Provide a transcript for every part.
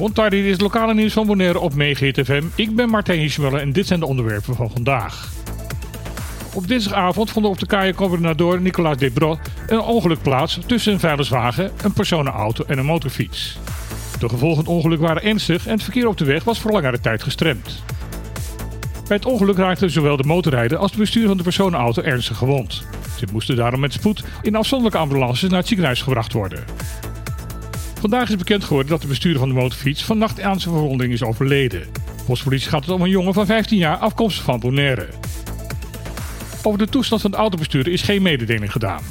Goedenavond, dit is het lokale nieuws van Bonaire op FM. Ik ben Martijn Hiesmuller en dit zijn de onderwerpen van vandaag. Op dinsdagavond vond op de Combinador Nicolas Debrot een ongeluk plaats tussen een vuilniswagen, een personenauto en een motorfiets. De gevolgen van het ongeluk waren ernstig en het verkeer op de weg was voor langere tijd gestremd. Bij het ongeluk raakten zowel de motorrijder als de bestuurder van de personenauto ernstig gewond. Ze moesten daarom met spoed in afzonderlijke ambulances naar het ziekenhuis gebracht worden. Vandaag is bekend geworden dat de bestuurder van de motorfiets vannacht aan zijn verwonding is overleden. Volgens politie gaat het om een jongen van 15 jaar afkomstig van Bonaire. Over de toestand van de autobestuurder is geen mededeling gedaan.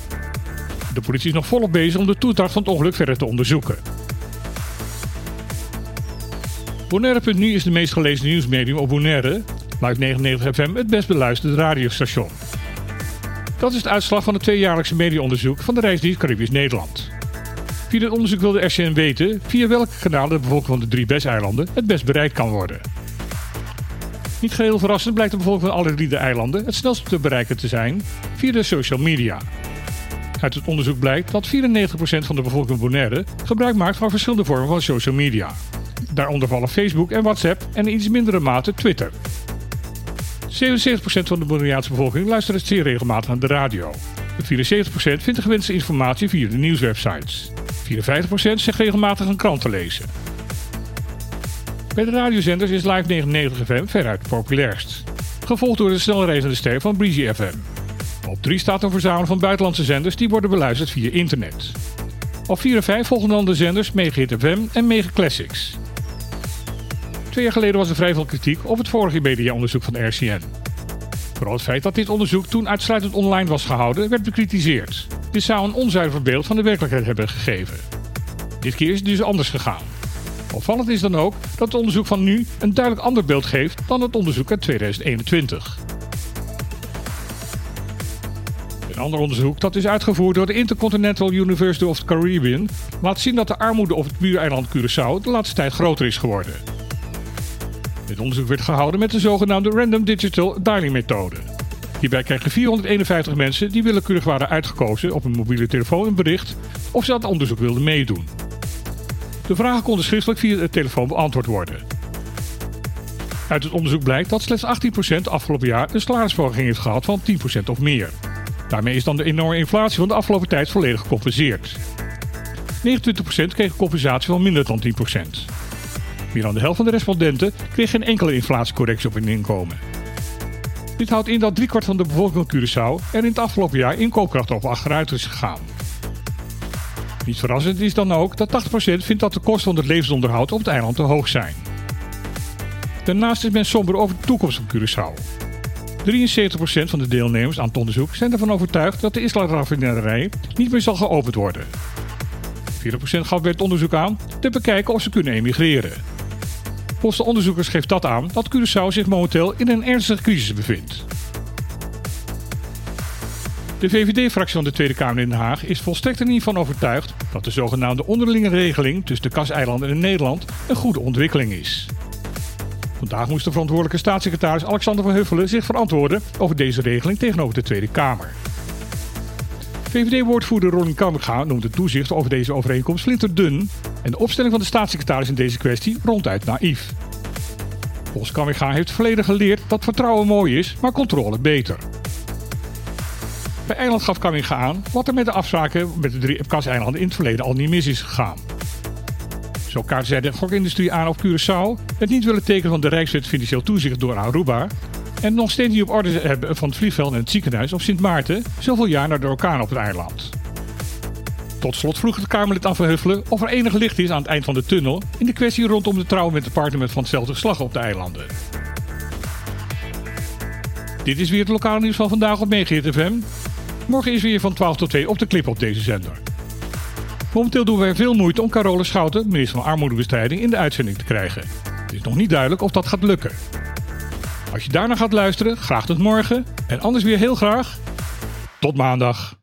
De politie is nog volop bezig om de toedracht van het ongeluk verder te onderzoeken. Bonaire.nu is de meest gelezen nieuwsmedium op Bonaire. Live 99 FM het best beluisterde radiostation. Dat is de uitslag van het tweejaarlijkse mediaonderzoek van de Reisdienst Caribisch Nederland. Via dit onderzoek wil de RCN weten via welke kanalen de bevolking van de drie BES-eilanden het best bereikt kan worden. Niet geheel verrassend blijkt de bevolking van alle drie de eilanden het snelst te bereiken te zijn via de social media. Uit het onderzoek blijkt dat 94% van de bevolking van Bonaire gebruik maakt van verschillende vormen van social media. Daaronder vallen Facebook en WhatsApp en in iets mindere mate Twitter. 77% van de Bonaireaanse bevolking luistert zeer regelmatig aan de radio. 74% vindt de gewenste informatie via de nieuwswebsites. 54% zegt regelmatig een krant te lezen. Bij de radiozenders is Live 99 FM veruit populairst. Gevolgd door de snelreizende ster van Breezy FM. Op 3 staat een verzameling van buitenlandse zenders die worden beluisterd via internet. Op 4 en 5 volgen dan de zenders Megahit FM en Mega Classics. Twee jaar geleden was er vrij veel kritiek op het vorige media-onderzoek van RCN. Vooral het feit dat dit onderzoek toen uitsluitend online was gehouden, werd bekritiseerd. Dit zou een onzuiver beeld van de werkelijkheid hebben gegeven. Dit keer is het dus anders gegaan. Opvallend is dan ook dat het onderzoek van nu een duidelijk ander beeld geeft dan het onderzoek uit 2021. Een ander onderzoek dat is uitgevoerd door de Intercontinental University of the Caribbean laat zien dat de armoede op het buureiland Curaçao de laatste tijd groter is geworden. Dit onderzoek werd gehouden met de zogenaamde Random Digital Dialing methode. Hierbij kregen 451 mensen die willekeurig waren uitgekozen op een mobiele telefoon een bericht of ze aan het onderzoek wilden meedoen. De vragen konden schriftelijk via de telefoon beantwoord worden. Uit het onderzoek blijkt dat slechts 18% afgelopen jaar een salarisverhoging heeft gehad van 10% of meer. Daarmee is dan de enorme inflatie van de afgelopen tijd volledig gecompenseerd. 29% kreeg compensatie van minder dan 10%. Meer dan de helft van de respondenten kreeg geen enkele inflatiecorrectie op hun inkomen. Dit houdt in dat driekwart van de bevolking van Curaçao er in het afgelopen jaar in koopkracht op achteruit is gegaan. Niet verrassend is dan ook dat 80% vindt dat de kosten van het levensonderhoud op het eiland te hoog zijn. Daarnaast is men somber over de toekomst van Curaçao. 73% van de deelnemers aan het onderzoek zijn ervan overtuigd dat de Isla-raffinaderij niet meer zal geopend worden. 4% gaf bij het onderzoek aan te bekijken of ze kunnen emigreren. Volgens de onderzoekers geeft dat aan dat Curaçao zich momenteel in een ernstige crisis bevindt. De VVD-fractie van de Tweede Kamer in Den Haag is volstrekt er niet van overtuigd dat de zogenaamde onderlinge regeling tussen de Kaseilanden en Nederland een goede ontwikkeling is. Vandaag moest de verantwoordelijke staatssecretaris Alexander van Huffelen zich verantwoorden over deze regeling tegenover de Tweede Kamer. VVD-woordvoerder Ronnie Kammerga noemt het toezicht over deze overeenkomst flinterdun en de opstelling van de staatssecretaris in deze kwestie ronduit naïef. Volgens Kammerga heeft volledig geleerd dat vertrouwen mooi is, maar controle beter. Bij Eiland gaf Kamminga aan wat er met de afspraken met de drie Epcas-eilanden in het verleden al niet mis is gegaan. Zo kaart zij de gokindustrie aan op Curaçao, het niet willen tekenen van de Rijkswet Financieel Toezicht door Aruba en nog steeds niet op orde hebben van het vliegveld en het ziekenhuis op Sint Maarten, zoveel jaar na de orkaan op het eiland. Tot slot vroeg het Kamerlid aan Verhuffelen of er enig licht is aan het eind van de tunnel in de kwestie rondom de trouw met de partner van hetzelfde geslacht op de eilanden. Dit is weer het lokale nieuws van vandaag op Meegeert FM. Morgen is weer van 12 tot 2 op de clip op deze zender. Momenteel doen wij veel moeite om Carole Schouten, minister van Armoedebestrijding, in de uitzending te krijgen. Het is nog niet duidelijk of dat gaat lukken. Als je daarna gaat luisteren, graag tot morgen. En anders weer heel graag tot maandag.